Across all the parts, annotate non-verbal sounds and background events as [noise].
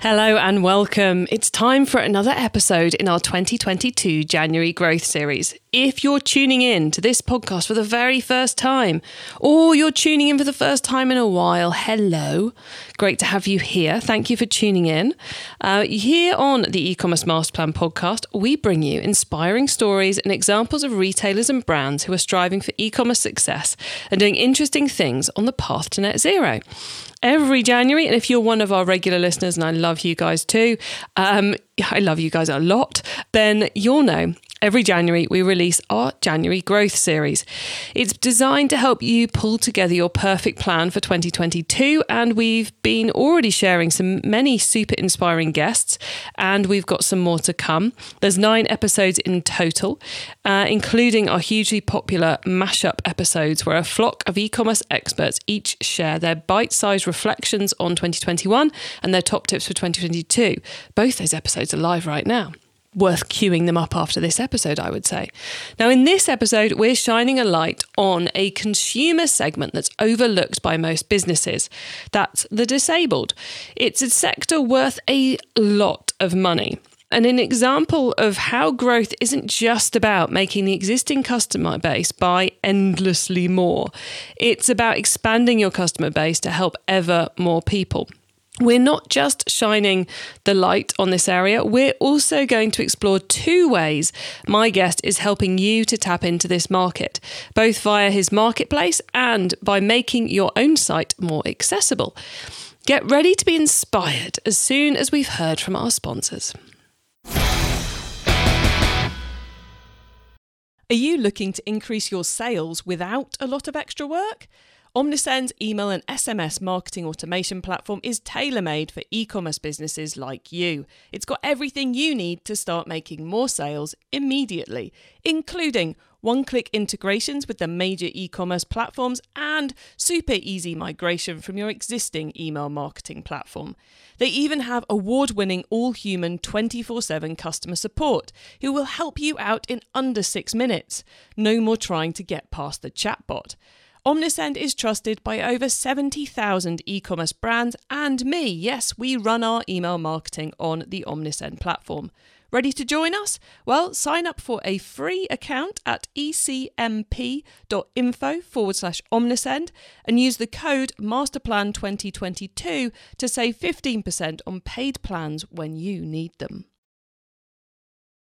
Hello and welcome. It's time for another episode in our 2022 January Growth Series. If you're tuning in to this podcast for the very first time, or you're tuning in for the first time in a while, hello. Great to have you here. Thank you for tuning in. Uh, here on the e-commerce master plan podcast, we bring you inspiring stories and examples of retailers and brands who are striving for e-commerce success and doing interesting things on the path to net zero every January. And if you're one of our regular listeners, and I love you guys too, um, I love you guys a lot, then you'll know Every January, we release our January Growth Series. It's designed to help you pull together your perfect plan for 2022, and we've been already sharing some many super inspiring guests, and we've got some more to come. There's nine episodes in total, uh, including our hugely popular mashup episodes, where a flock of e commerce experts each share their bite sized reflections on 2021 and their top tips for 2022. Both those episodes are live right now worth queuing them up after this episode, I would say. Now, in this episode, we're shining a light on a consumer segment that's overlooked by most businesses. That's the disabled. It's a sector worth a lot of money. And an example of how growth isn't just about making the existing customer base buy endlessly more. It's about expanding your customer base to help ever more people we're not just shining the light on this area, we're also going to explore two ways my guest is helping you to tap into this market, both via his marketplace and by making your own site more accessible. Get ready to be inspired as soon as we've heard from our sponsors. Are you looking to increase your sales without a lot of extra work? Omnisend's email and SMS marketing automation platform is tailor made for e commerce businesses like you. It's got everything you need to start making more sales immediately, including one click integrations with the major e commerce platforms and super easy migration from your existing email marketing platform. They even have award winning all human 24 7 customer support who will help you out in under six minutes. No more trying to get past the chatbot. Omnisend is trusted by over 70,000 e commerce brands and me. Yes, we run our email marketing on the Omnisend platform. Ready to join us? Well, sign up for a free account at ecmp.info forward slash omnisend and use the code MasterPlan2022 to save 15% on paid plans when you need them.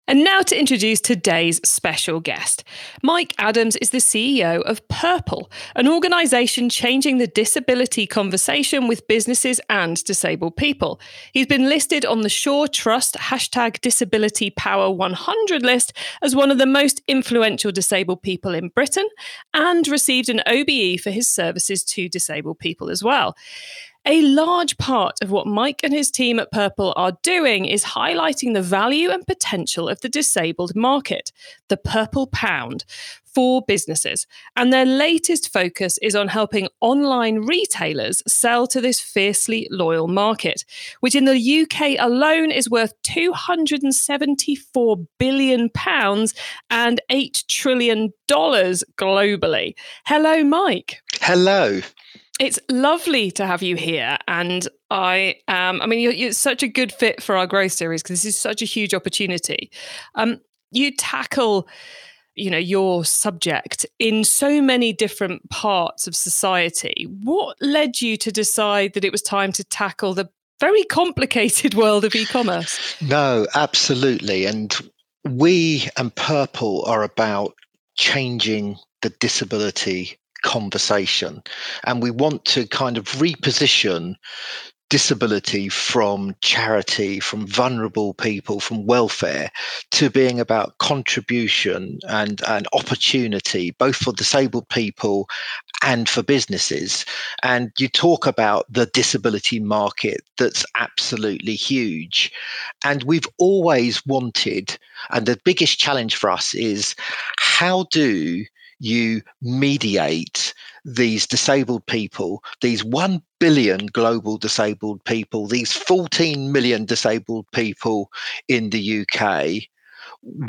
And now to introduce today's special guest. Mike Adams is the CEO of Purple, an organisation changing the disability conversation with businesses and disabled people. He's been listed on the Shaw Trust hashtag Disability Power 100 list as one of the most influential disabled people in Britain and received an OBE for his services to disabled people as well. A large part of what Mike and his team at Purple are doing is highlighting the value and potential of the disabled market, the Purple Pound, for businesses. And their latest focus is on helping online retailers sell to this fiercely loyal market, which in the UK alone is worth 274 billion pounds and 8 trillion dollars globally. Hello Mike. Hello. It's lovely to have you here. And I, um, I mean, you're, you're such a good fit for our growth series because this is such a huge opportunity. Um, you tackle, you know, your subject in so many different parts of society. What led you to decide that it was time to tackle the very complicated [laughs] world of e-commerce? No, absolutely. And we and Purple are about changing the disability conversation. And we want to kind of reposition disability from charity, from vulnerable people, from welfare to being about contribution and, and opportunity, both for disabled people and for businesses. And you talk about the disability market that's absolutely huge. And we've always wanted, and the biggest challenge for us is how do you mediate these disabled people, these 1 billion global disabled people, these 14 million disabled people in the UK,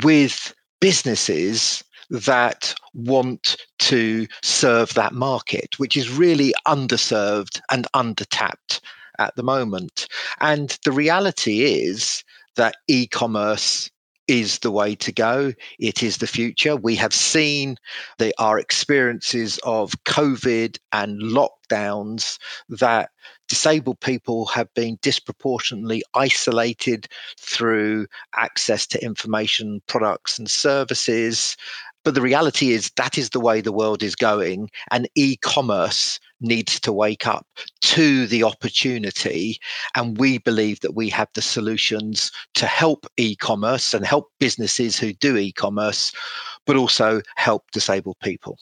with businesses that want to serve that market, which is really underserved and undertapped at the moment. And the reality is that e commerce is the way to go. It is the future. We have seen the, our experiences of COVID and lockdowns that disabled people have been disproportionately isolated through access to information, products, and services. But the reality is that is the way the world is going, and e commerce needs to wake up to the opportunity. And we believe that we have the solutions to help e commerce and help businesses who do e commerce, but also help disabled people.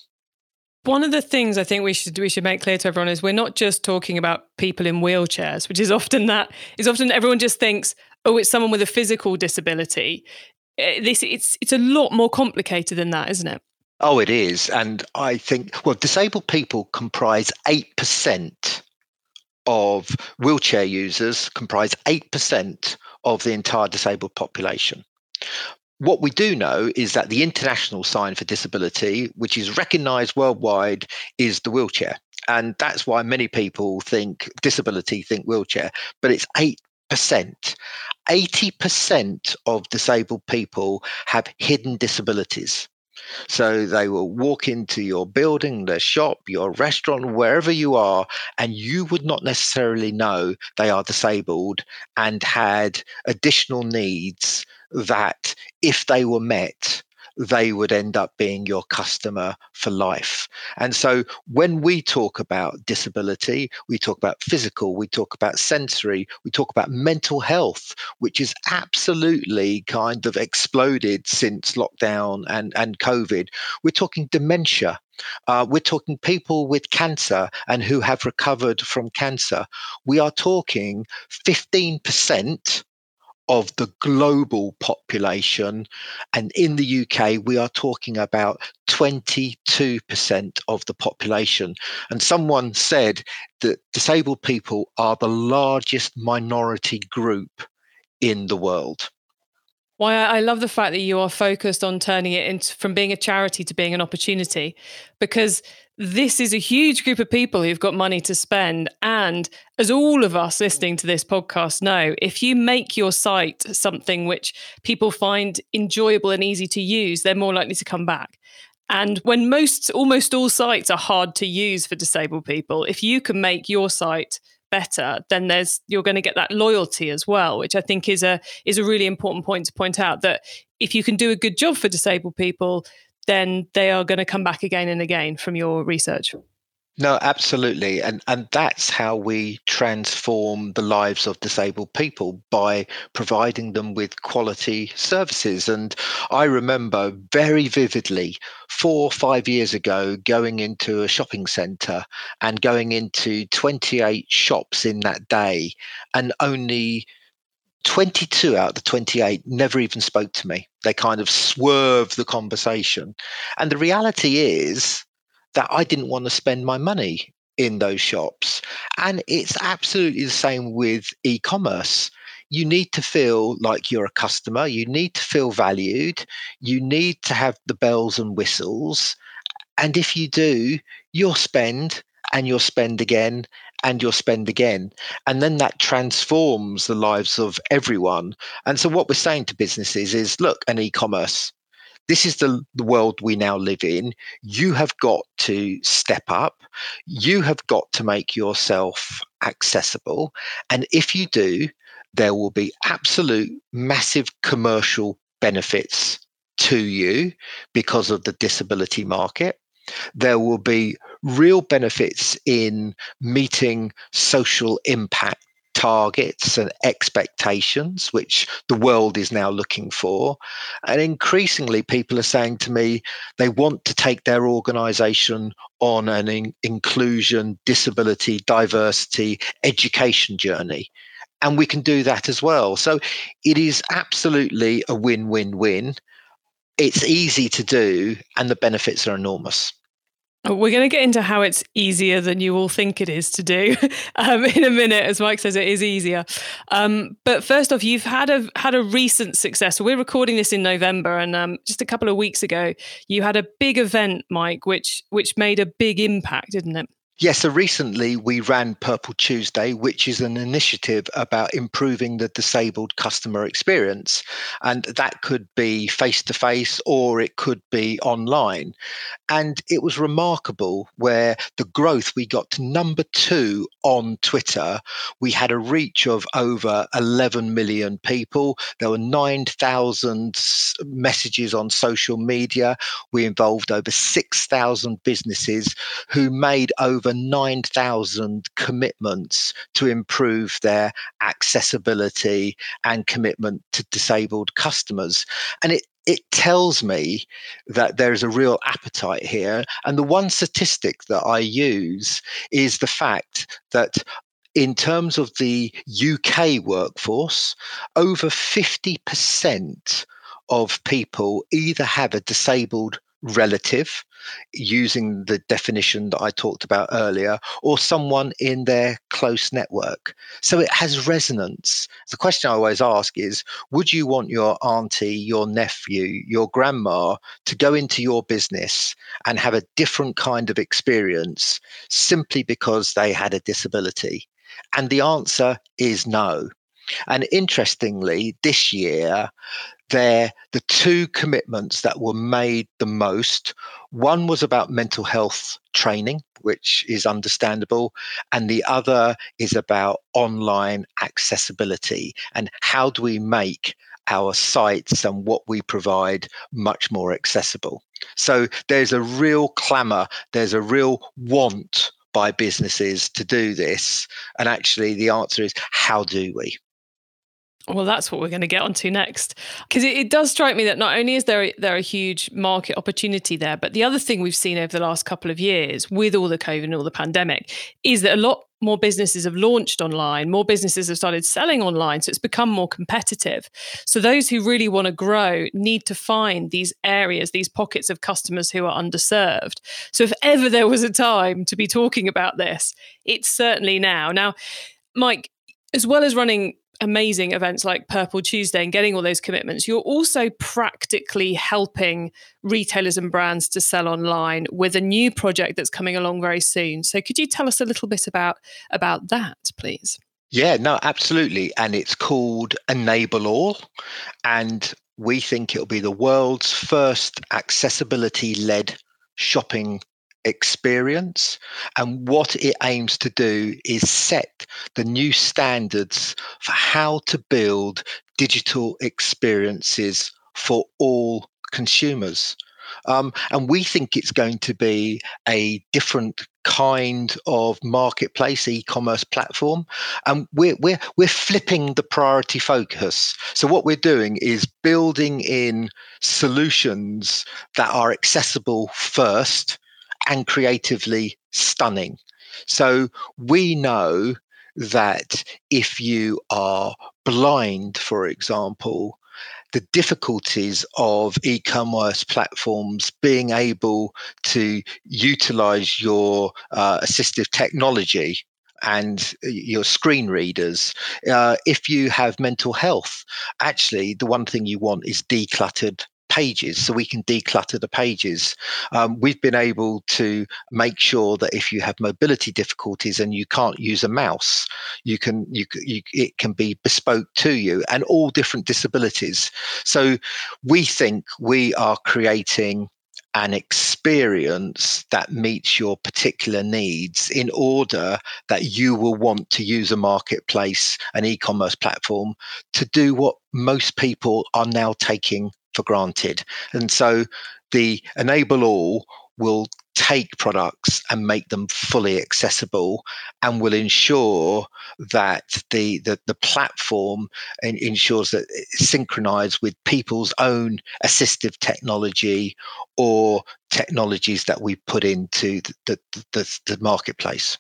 One of the things I think we should we should make clear to everyone is we're not just talking about people in wheelchairs, which is often that is often everyone just thinks, oh, it's someone with a physical disability. Eh, this it's it's a lot more complicated than that, isn't it? Oh, it is. And I think, well, disabled people comprise 8% of wheelchair users, comprise 8% of the entire disabled population. What we do know is that the international sign for disability, which is recognized worldwide, is the wheelchair. And that's why many people think disability, think wheelchair, but it's 8%. 80% of disabled people have hidden disabilities. So they will walk into your building, the shop, your restaurant, wherever you are, and you would not necessarily know they are disabled and had additional needs that, if they were met, they would end up being your customer for life. And so when we talk about disability, we talk about physical, we talk about sensory, we talk about mental health, which is absolutely kind of exploded since lockdown and, and COVID. We're talking dementia. Uh, we're talking people with cancer and who have recovered from cancer. We are talking 15% of the global population. And in the UK, we are talking about 22% of the population. And someone said that disabled people are the largest minority group in the world. Why I love the fact that you are focused on turning it into from being a charity to being an opportunity, because this is a huge group of people who've got money to spend. And as all of us listening to this podcast know, if you make your site something which people find enjoyable and easy to use, they're more likely to come back. And when most, almost all sites are hard to use for disabled people, if you can make your site better, then there's you're going to get that loyalty as well, which I think is a is a really important point to point out that if you can do a good job for disabled people, then they are going to come back again and again from your research. No, absolutely. And and that's how we transform the lives of disabled people by providing them with quality services. And I remember very vividly four or five years ago going into a shopping center and going into 28 shops in that day and only 22 out of the 28 never even spoke to me. They kind of swerved the conversation. And the reality is that I didn't want to spend my money in those shops. And it's absolutely the same with e commerce. You need to feel like you're a customer, you need to feel valued, you need to have the bells and whistles. And if you do, you'll spend and you'll spend again and you'll spend again. And then that transforms the lives of everyone. And so, what we're saying to businesses is look, an e commerce, this is the, the world we now live in. You have got to step up. You have got to make yourself accessible. And if you do, there will be absolute massive commercial benefits to you because of the disability market. There will be real benefits in meeting social impact targets and expectations, which the world is now looking for. And increasingly, people are saying to me they want to take their organization on an in- inclusion, disability, diversity, education journey. And we can do that as well. So it is absolutely a win win win. It's easy to do, and the benefits are enormous. We're going to get into how it's easier than you all think it is to do [laughs] um, in a minute, as Mike says, it is easier. Um, but first off, you've had a had a recent success. We're recording this in November, and um, just a couple of weeks ago, you had a big event, Mike, which which made a big impact, didn't it? Yes, so recently we ran Purple Tuesday, which is an initiative about improving the disabled customer experience. And that could be face to face or it could be online. And it was remarkable where the growth we got to number two on Twitter. We had a reach of over 11 million people. There were 9,000 messages on social media. We involved over 6,000 businesses who made over over 9,000 commitments to improve their accessibility and commitment to disabled customers. And it, it tells me that there is a real appetite here. And the one statistic that I use is the fact that in terms of the UK workforce, over 50% of people either have a disabled relative using the definition that I talked about earlier, or someone in their close network. So it has resonance. The question I always ask is Would you want your auntie, your nephew, your grandma to go into your business and have a different kind of experience simply because they had a disability? And the answer is no. And interestingly, this year, there the two commitments that were made the most. One was about mental health training which is understandable and the other is about online accessibility and how do we make our sites and what we provide much more accessible. So there's a real clamor there's a real want by businesses to do this and actually the answer is how do we well, that's what we're going to get onto next, because it, it, does strike me that not only is there there a huge market opportunity there, but the other thing we've seen over the last couple of years with all the COVID and all the pandemic is that a lot more businesses have launched online, more businesses have started selling online, so it's become more competitive. So those who really want to grow need to find these areas, these pockets of customers who are underserved. So if ever there was a time to be talking about this, it's certainly now. Now, Mike, as well as running amazing events like Purple Tuesday and getting all those commitments, you're also practically helping retailers and brands to sell online with a new project that's coming along very soon. So could you tell us a little bit about about that, please? Yeah, no, absolutely. And it's called Enable All. And we think it'll be the world's first accessibility led shopping experience. And what it aims to do is set the new standards for how to build digital experiences for all consumers. Um, and we think it's going to be a different kind of marketplace e-commerce platform and we're, we're we're flipping the priority focus so what we're doing is building in solutions that are accessible first and creatively stunning. So we know that if you are blind, for example, the difficulties of e-commerce platforms being able to utilize your uh, assistive technology and your screen readers. Uh, if you have mental health, actually, the one thing you want is decluttered pages so we can declutter the pages. Um, we've been able to make sure that if you have mobility difficulties and you can't use a mouse, you can you, you it can be bespoke to you and all different disabilities. So we think we are creating an experience that meets your particular needs in order that you will want to use a marketplace, an e commerce platform to do what most people are now taking for granted. And so the enable all will take products and make them fully accessible and will ensure that the the, the platform ensures that it's synchronized with people's own assistive technology or technologies that we put into the, the, the, the marketplace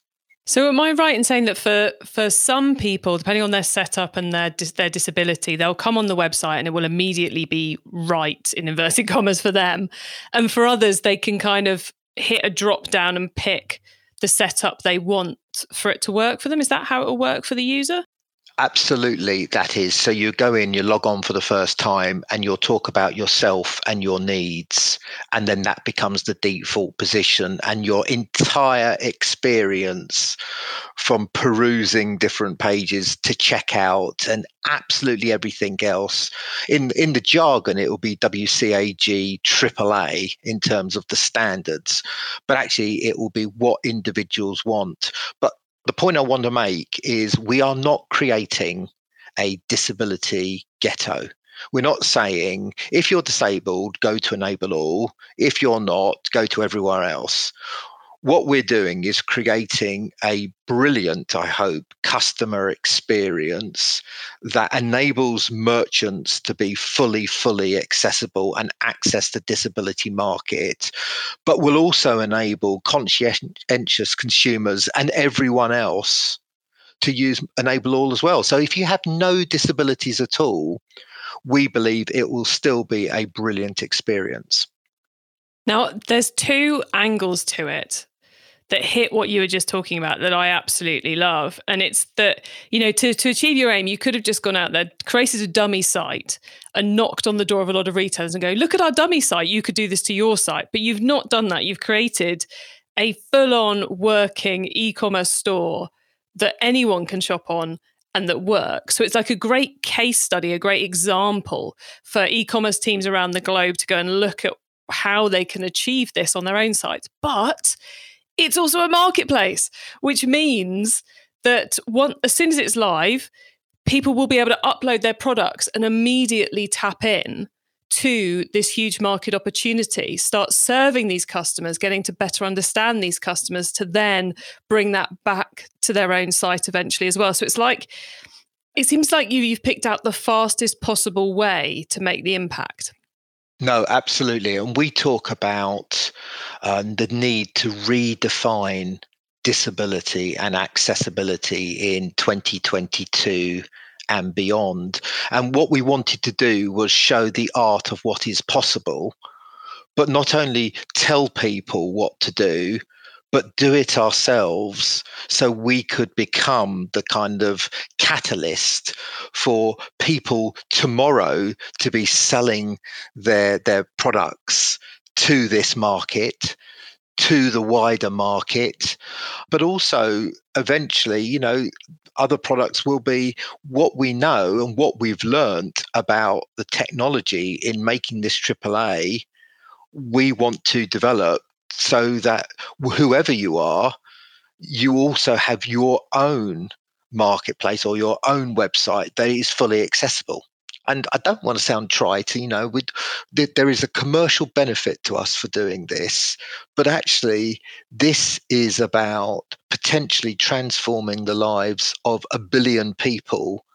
so, am I right in saying that for for some people, depending on their setup and their their disability, they'll come on the website and it will immediately be right in inverted [laughs] commas for them, and for others, they can kind of hit a drop down and pick the setup they want for it to work for them. Is that how it will work for the user? Absolutely, that is. So you go in, you log on for the first time, and you'll talk about yourself and your needs. And then that becomes the default position. And your entire experience from perusing different pages to checkout and absolutely everything else. In, in the jargon, it will be WCAG AAA in terms of the standards, but actually, it will be what individuals want. But the point I want to make is we are not creating a disability ghetto. We're not saying if you're disabled, go to enable all. If you're not, go to everywhere else what we're doing is creating a brilliant, I hope, customer experience that enables merchants to be fully, fully accessible and access the disability market, but will also enable conscientious consumers and everyone else to use enable all as well. So if you have no disabilities at all, we believe it will still be a brilliant experience. Now, there's two angles to it that hit what you were just talking about that I absolutely love. And it's that, you know, to, to achieve your aim, you could have just gone out there, created a dummy site and knocked on the door of a lot of retailers and go, look at our dummy site. You could do this to your site. But you've not done that. You've created a full on working e commerce store that anyone can shop on and that work. So it's like a great case study, a great example for e commerce teams around the globe to go and look at how they can achieve this on their own sites. But it's also a marketplace, which means that one, as soon as it's live, people will be able to upload their products and immediately tap in to this huge market opportunity, start serving these customers, getting to better understand these customers to then bring that back to their own site eventually as well. So it's like, it seems like you, you've picked out the fastest possible way to make the impact. No, absolutely. And we talk about um, the need to redefine disability and accessibility in 2022 and beyond. And what we wanted to do was show the art of what is possible, but not only tell people what to do, but do it ourselves so we could become the kind of catalyst for people tomorrow to be selling their their products to this market to the wider market. But also eventually you know other products will be what we know and what we've learned about the technology in making this AAA we want to develop so that whoever you are, you also have your own marketplace or your own website that is fully accessible. And I don't want to sound trite, you know, with, there is a commercial benefit to us for doing this, but actually, this is about potentially transforming the lives of a billion people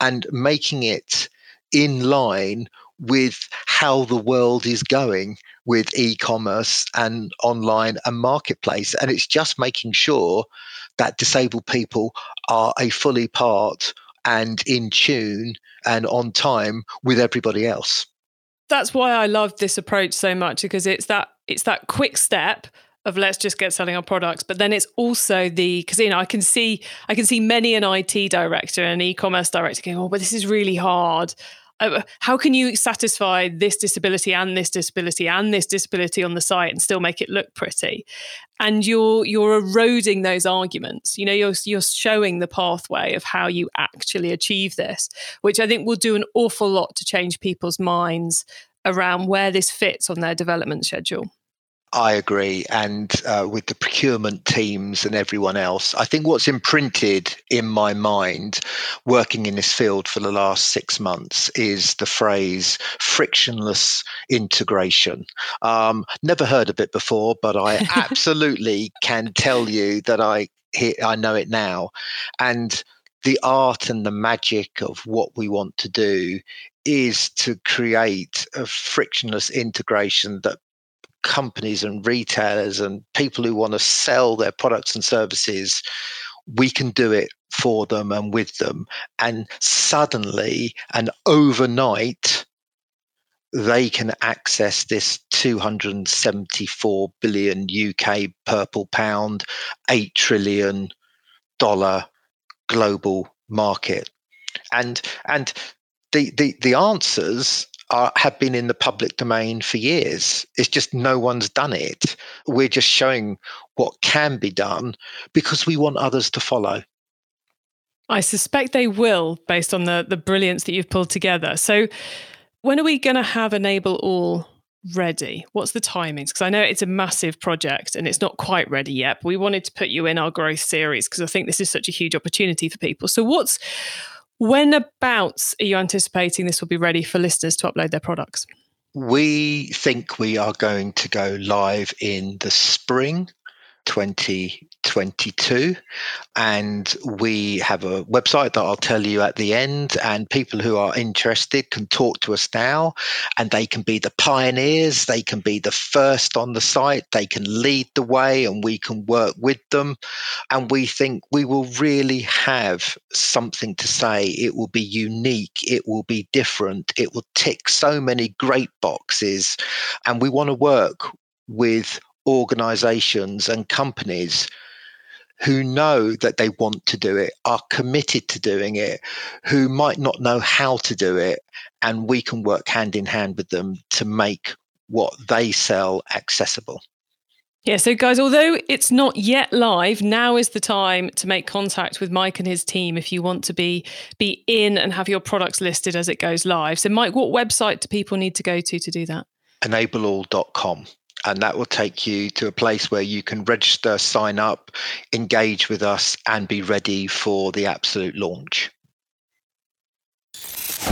and making it in line with how the world is going with e-commerce and online and marketplace and it's just making sure that disabled people are a fully part and in tune and on time with everybody else. That's why i love this approach so much because it's that it's that quick step of let's just get selling our products but then it's also the because you know i can see i can see many an it director and e-commerce director going oh but this is really hard uh, how can you satisfy this disability and this disability and this disability on the site and still make it look pretty? And you're you're eroding those arguments. You know you're you're showing the pathway of how you actually achieve this which i think will do an awful lot to change people's minds around where this fits on their development schedule I agree. And uh, with the procurement teams and everyone else, I think what's imprinted in my mind working in this field for the last six months is the phrase frictionless integration. Um, never heard of it before, but I [laughs] absolutely can tell you that I, I know it now. And the art and the magic of what we want to do is to create a frictionless integration that companies and retailers and people who want to sell their products and services, we can do it for them and with them. And suddenly and overnight, they can access this 274 billion UK purple pound, 8 trillion dollar global market. And and the the, the answers are, have been in the public domain for years. It's just no one's done it. We're just showing what can be done because we want others to follow. I suspect they will, based on the the brilliance that you've pulled together. So, when are we going to have Enable All ready? What's the timings? Because I know it's a massive project and it's not quite ready yet. But we wanted to put you in our growth series because I think this is such a huge opportunity for people. So, what's when abouts are you anticipating this will be ready for listeners to upload their products? We think we are going to go live in the spring 2022. And we have a website that I'll tell you at the end. And people who are interested can talk to us now and they can be the pioneers. They can be the first on the site. They can lead the way and we can work with them. And we think we will really have something to say. It will be unique. It will be different. It will tick so many great boxes. And we want to work with organizations and companies who know that they want to do it, are committed to doing it, who might not know how to do it. And we can work hand in hand with them to make what they sell accessible. Yeah, so guys, although it's not yet live, now is the time to make contact with Mike and his team if you want to be be in and have your products listed as it goes live. So Mike, what website do people need to go to to do that? enableall.com and that will take you to a place where you can register, sign up, engage with us, and be ready for the absolute launch.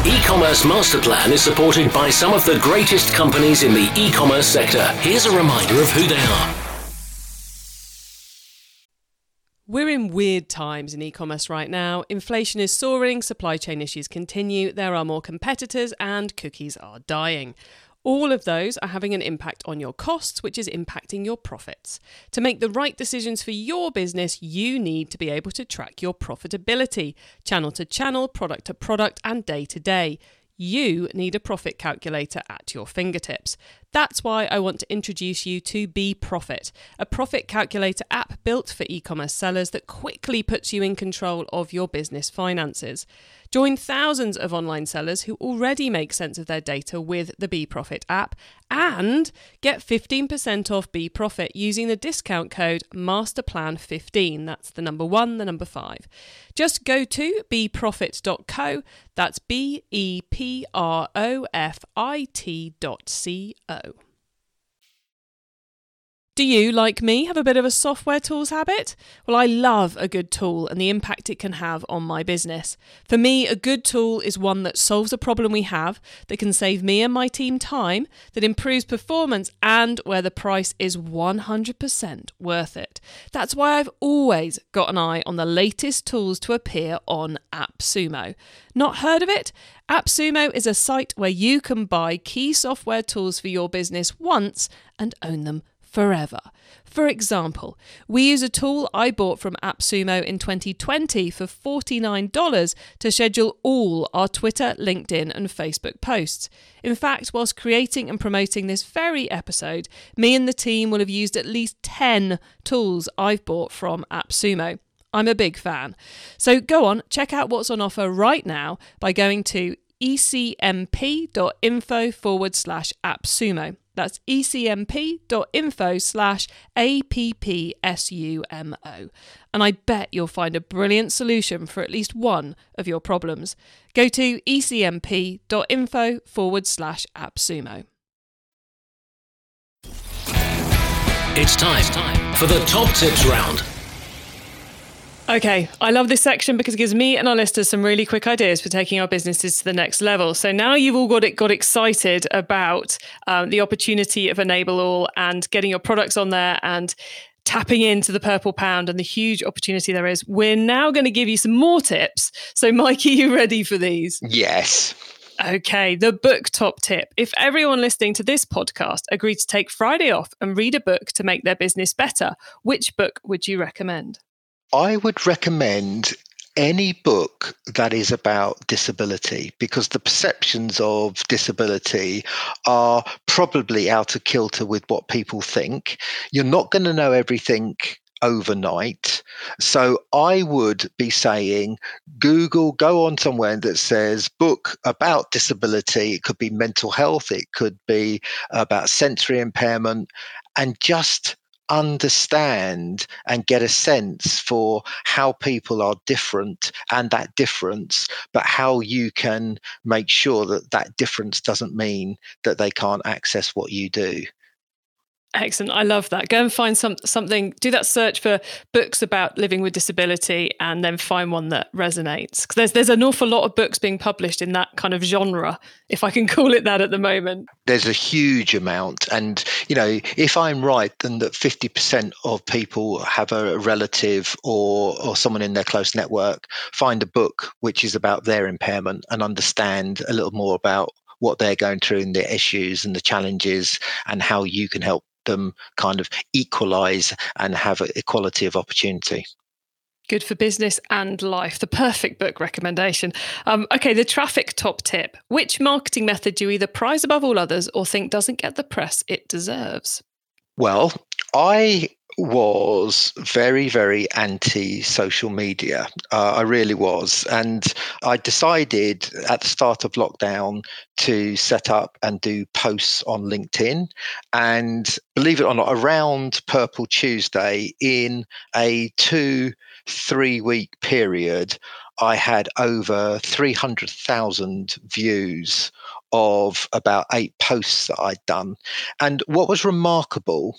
E-commerce master plan is supported by some of the greatest companies in the e-commerce sector. Here's a reminder of who they are. We're in weird times in e commerce right now. Inflation is soaring, supply chain issues continue, there are more competitors, and cookies are dying. All of those are having an impact on your costs, which is impacting your profits. To make the right decisions for your business, you need to be able to track your profitability, channel to channel, product to product, and day to day. You need a profit calculator at your fingertips. That's why I want to introduce you to Be Profit, a profit calculator app built for e commerce sellers that quickly puts you in control of your business finances. Join thousands of online sellers who already make sense of their data with the Be Profit app and get 15% off Be Profit using the discount code MasterPlan15. That's the number one, the number five. Just go to beprofit.co. That's B E P R O F I T dot C O. Do you, like me, have a bit of a software tools habit? Well, I love a good tool and the impact it can have on my business. For me, a good tool is one that solves a problem we have, that can save me and my team time, that improves performance, and where the price is 100% worth it. That's why I've always got an eye on the latest tools to appear on AppSumo. Not heard of it? AppSumo is a site where you can buy key software tools for your business once and own them forever. For example, we use a tool I bought from AppSumo in 2020 for $49 to schedule all our Twitter, LinkedIn, and Facebook posts. In fact, whilst creating and promoting this very episode, me and the team will have used at least 10 tools I've bought from AppSumo. I'm a big fan. So go on, check out what's on offer right now by going to ecmp.info forward slash appsumo. That's ecmp.info slash appsumo. And I bet you'll find a brilliant solution for at least one of your problems. Go to ecmp.info forward slash appsumo. It's time for the top tips round. Okay, I love this section because it gives me and our listeners some really quick ideas for taking our businesses to the next level. So now you've all got it got excited about um, the opportunity of Enable All and getting your products on there and tapping into the purple pound and the huge opportunity there is. We're now going to give you some more tips. So, Mike, are you ready for these? Yes. Okay, the book top tip. If everyone listening to this podcast agreed to take Friday off and read a book to make their business better, which book would you recommend? I would recommend any book that is about disability because the perceptions of disability are probably out of kilter with what people think. You're not going to know everything overnight. So I would be saying, Google, go on somewhere that says book about disability. It could be mental health, it could be about sensory impairment, and just understand and get a sense for how people are different and that difference, but how you can make sure that that difference doesn't mean that they can't access what you do. Excellent. I love that. Go and find some something. Do that search for books about living with disability, and then find one that resonates. Because there's there's an awful lot of books being published in that kind of genre, if I can [laughs] call it that at the moment. There's a huge amount, and you know, if I'm right, then that 50% of people have a relative or or someone in their close network find a book which is about their impairment and understand a little more about what they're going through and the issues and the challenges and how you can help them kind of equalize and have equality of opportunity. Good for business and life. The perfect book recommendation. Um, okay, the traffic top tip. Which marketing method do you either prize above all others or think doesn't get the press it deserves? Well, I was very, very anti social media. Uh, I really was. And I decided at the start of lockdown to set up and do posts on LinkedIn. And believe it or not, around Purple Tuesday, in a two, three week period, I had over 300,000 views of about eight posts that I'd done. And what was remarkable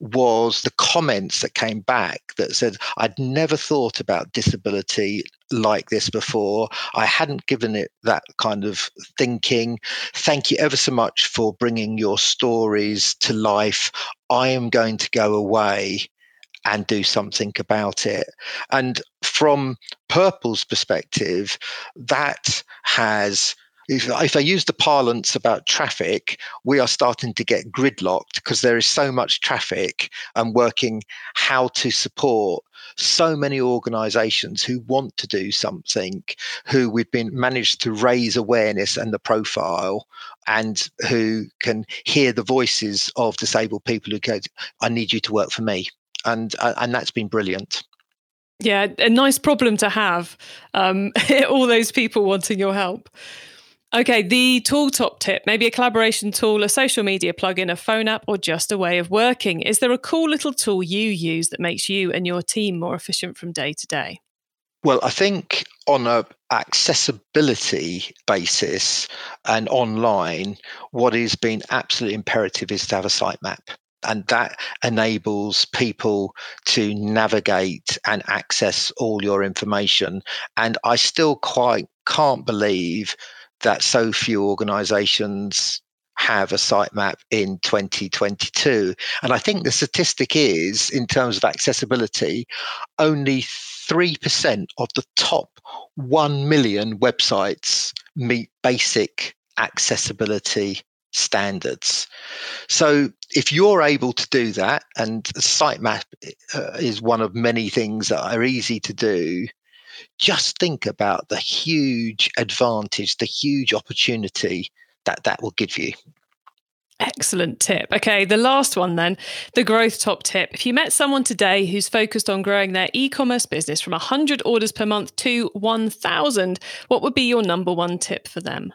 was the comments that came back that said, I'd never thought about disability like this before. I hadn't given it that kind of thinking. Thank you ever so much for bringing your stories to life. I am going to go away and do something about it. And from Purple's perspective, that has if, if I use the parlance about traffic, we are starting to get gridlocked because there is so much traffic and working how to support so many organizations who want to do something, who we've been managed to raise awareness and the profile, and who can hear the voices of disabled people who go, I need you to work for me. And, and that's been brilliant. Yeah, a nice problem to have. Um, [laughs] all those people wanting your help. Okay, the tool top tip maybe a collaboration tool, a social media plugin, a phone app, or just a way of working. Is there a cool little tool you use that makes you and your team more efficient from day to day? Well, I think on a accessibility basis and online, what has been absolutely imperative is to have a sitemap and that enables people to navigate and access all your information. And I still quite can't believe that so few organizations have a sitemap in 2022. And I think the statistic is, in terms of accessibility, only 3% of the top 1 million websites meet basic accessibility standards. So if you're able to do that, and sitemap uh, is one of many things that are easy to do, just think about the huge advantage, the huge opportunity that that will give you. Excellent tip. Okay, the last one then, the growth top tip. If you met someone today who's focused on growing their e commerce business from 100 orders per month to 1,000, what would be your number one tip for them?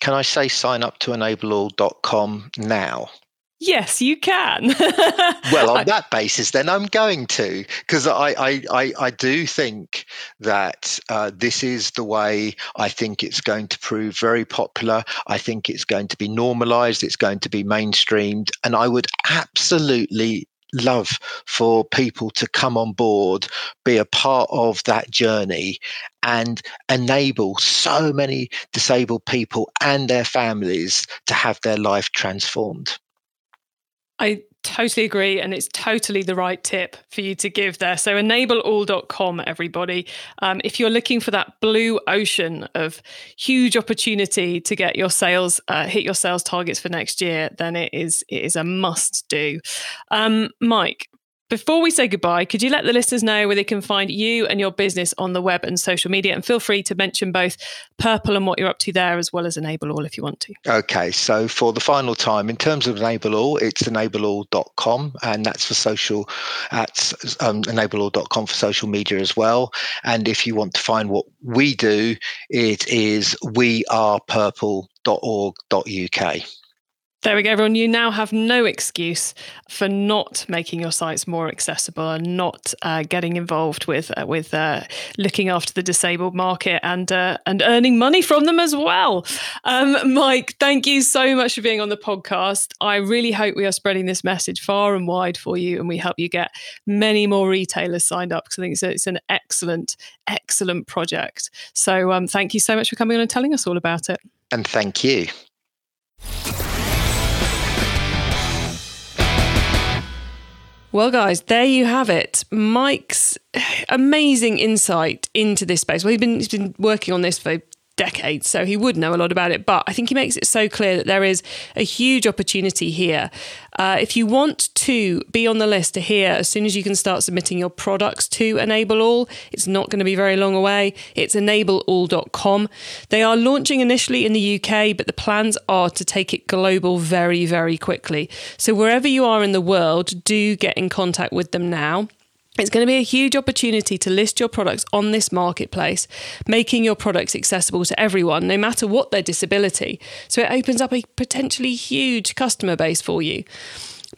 Can I say sign up to enableall.com now? Yes, you can. [laughs] well, on that basis, then I'm going to, because I, I, I, I, do think that uh, this is the way I think it's going to prove very popular. I think it's going to be normalized, it's going to be mainstreamed. And I would absolutely love for people to come on board, be a part of that journey, and enable so many disabled people and their families to have their life transformed. I totally agree. And it's totally the right tip for you to give there. So, enableall.com, everybody. Um, if you're looking for that blue ocean of huge opportunity to get your sales, uh, hit your sales targets for next year, then it is, it is a must do. Um, Mike, Before we say goodbye, could you let the listeners know where they can find you and your business on the web and social media? And feel free to mention both Purple and what you're up to there, as well as Enable All if you want to. Okay, so for the final time, in terms of Enable All, it's enableall.com, and that's for social, at um, enableall.com for social media as well. And if you want to find what we do, it is wearepurple.org.uk. There we go, everyone. You now have no excuse for not making your sites more accessible and not uh, getting involved with uh, with uh, looking after the disabled market and uh, and earning money from them as well. Um, Mike, thank you so much for being on the podcast. I really hope we are spreading this message far and wide for you, and we help you get many more retailers signed up because I think it's, a, it's, an excellent, excellent project. So um, thank you so much for coming on and telling us all about it. And thank you. Well, guys, there you have it. Mike's [sighs] amazing insight into this space. Well, he's been, he's been working on this for decades, so he would know a lot about it. But I think he makes it so clear that there is a huge opportunity here. Uh, if you want to be on the list to hear as soon as you can start submitting your products to Enable All, it's not going to be very long away. It's enableall.com. They are launching initially in the UK, but the plans are to take it global very, very quickly. So wherever you are in the world, do get in contact with them now. It's going to be a huge opportunity to list your products on this marketplace, making your products accessible to everyone, no matter what their disability. So it opens up a potentially huge customer base for you.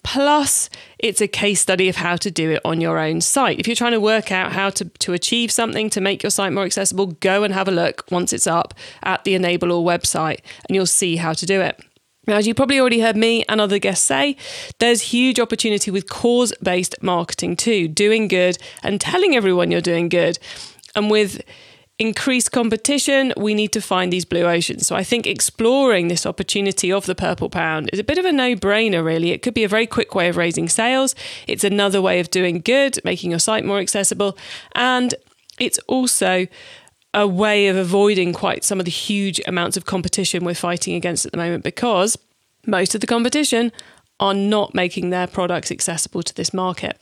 Plus, it's a case study of how to do it on your own site. If you're trying to work out how to, to achieve something to make your site more accessible, go and have a look once it's up at the Enable All website and you'll see how to do it. Now, as you probably already heard me and other guests say, there's huge opportunity with cause based marketing too, doing good and telling everyone you're doing good. And with increased competition, we need to find these blue oceans. So I think exploring this opportunity of the Purple Pound is a bit of a no brainer, really. It could be a very quick way of raising sales. It's another way of doing good, making your site more accessible. And it's also a way of avoiding quite some of the huge amounts of competition we're fighting against at the moment because most of the competition are not making their products accessible to this market.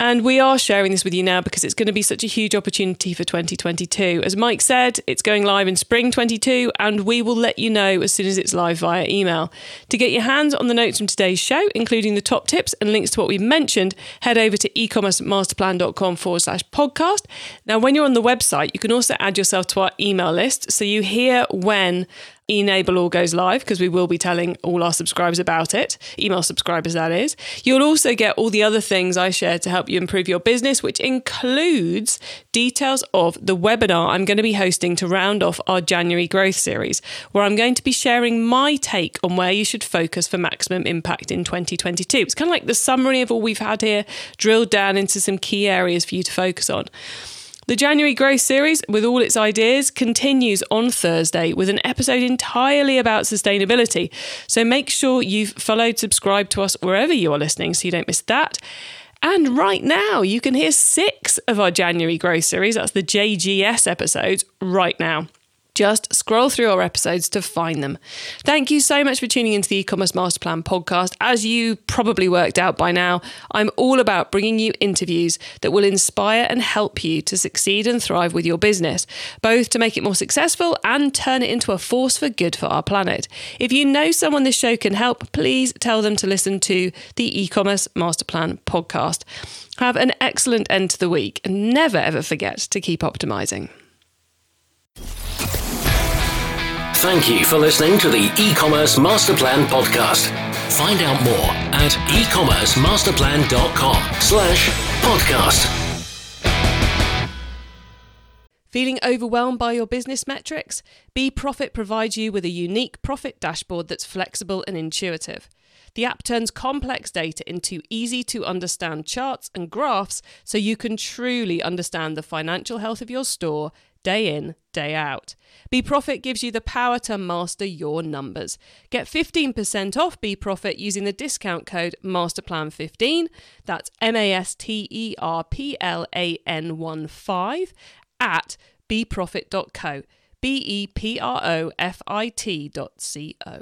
And we are sharing this with you now because it's going to be such a huge opportunity for 2022. As Mike said, it's going live in spring 22, and we will let you know as soon as it's live via email. To get your hands on the notes from today's show, including the top tips and links to what we've mentioned, head over to ecommercemasterplan.com forward slash podcast. Now, when you're on the website, you can also add yourself to our email list so you hear when Enable All goes live because we will be telling all our subscribers about it, email subscribers, that is. You'll also get all the other things I share to help you improve your business, which includes details of the webinar I'm going to be hosting to round off our January growth series, where I'm going to be sharing my take on where you should focus for maximum impact in 2022. It's kind of like the summary of all we've had here, drilled down into some key areas for you to focus on. The January Growth series, with all its ideas, continues on Thursday with an episode entirely about sustainability. So make sure you've followed, subscribed to us wherever you are listening so you don't miss that. And right now, you can hear six of our January Growth series. That's the JGS episodes right now. Just scroll through our episodes to find them. Thank you so much for tuning into the e-commerce master plan podcast. As you probably worked out by now, I'm all about bringing you interviews that will inspire and help you to succeed and thrive with your business, both to make it more successful and turn it into a force for good for our planet. If you know someone this show can help, please tell them to listen to the e-commerce master plan podcast. Have an excellent end to the week and never ever forget to keep optimizing. Thank you for listening to the e-commerce master plan podcast. Find out more at ecommercemasterplan.com slash podcast. Feeling overwhelmed by your business metrics? BeProfit provides you with a unique profit dashboard that's flexible and intuitive. The app turns complex data into easy to understand charts and graphs so you can truly understand the financial health of your store day in, day out. BeProfit gives you the power to master your numbers. Get 15% off BeProfit using the discount code MasterPlan15. That's M A S T E R P L A N 1 5 at beprofit.co. B E P R O F I T C O.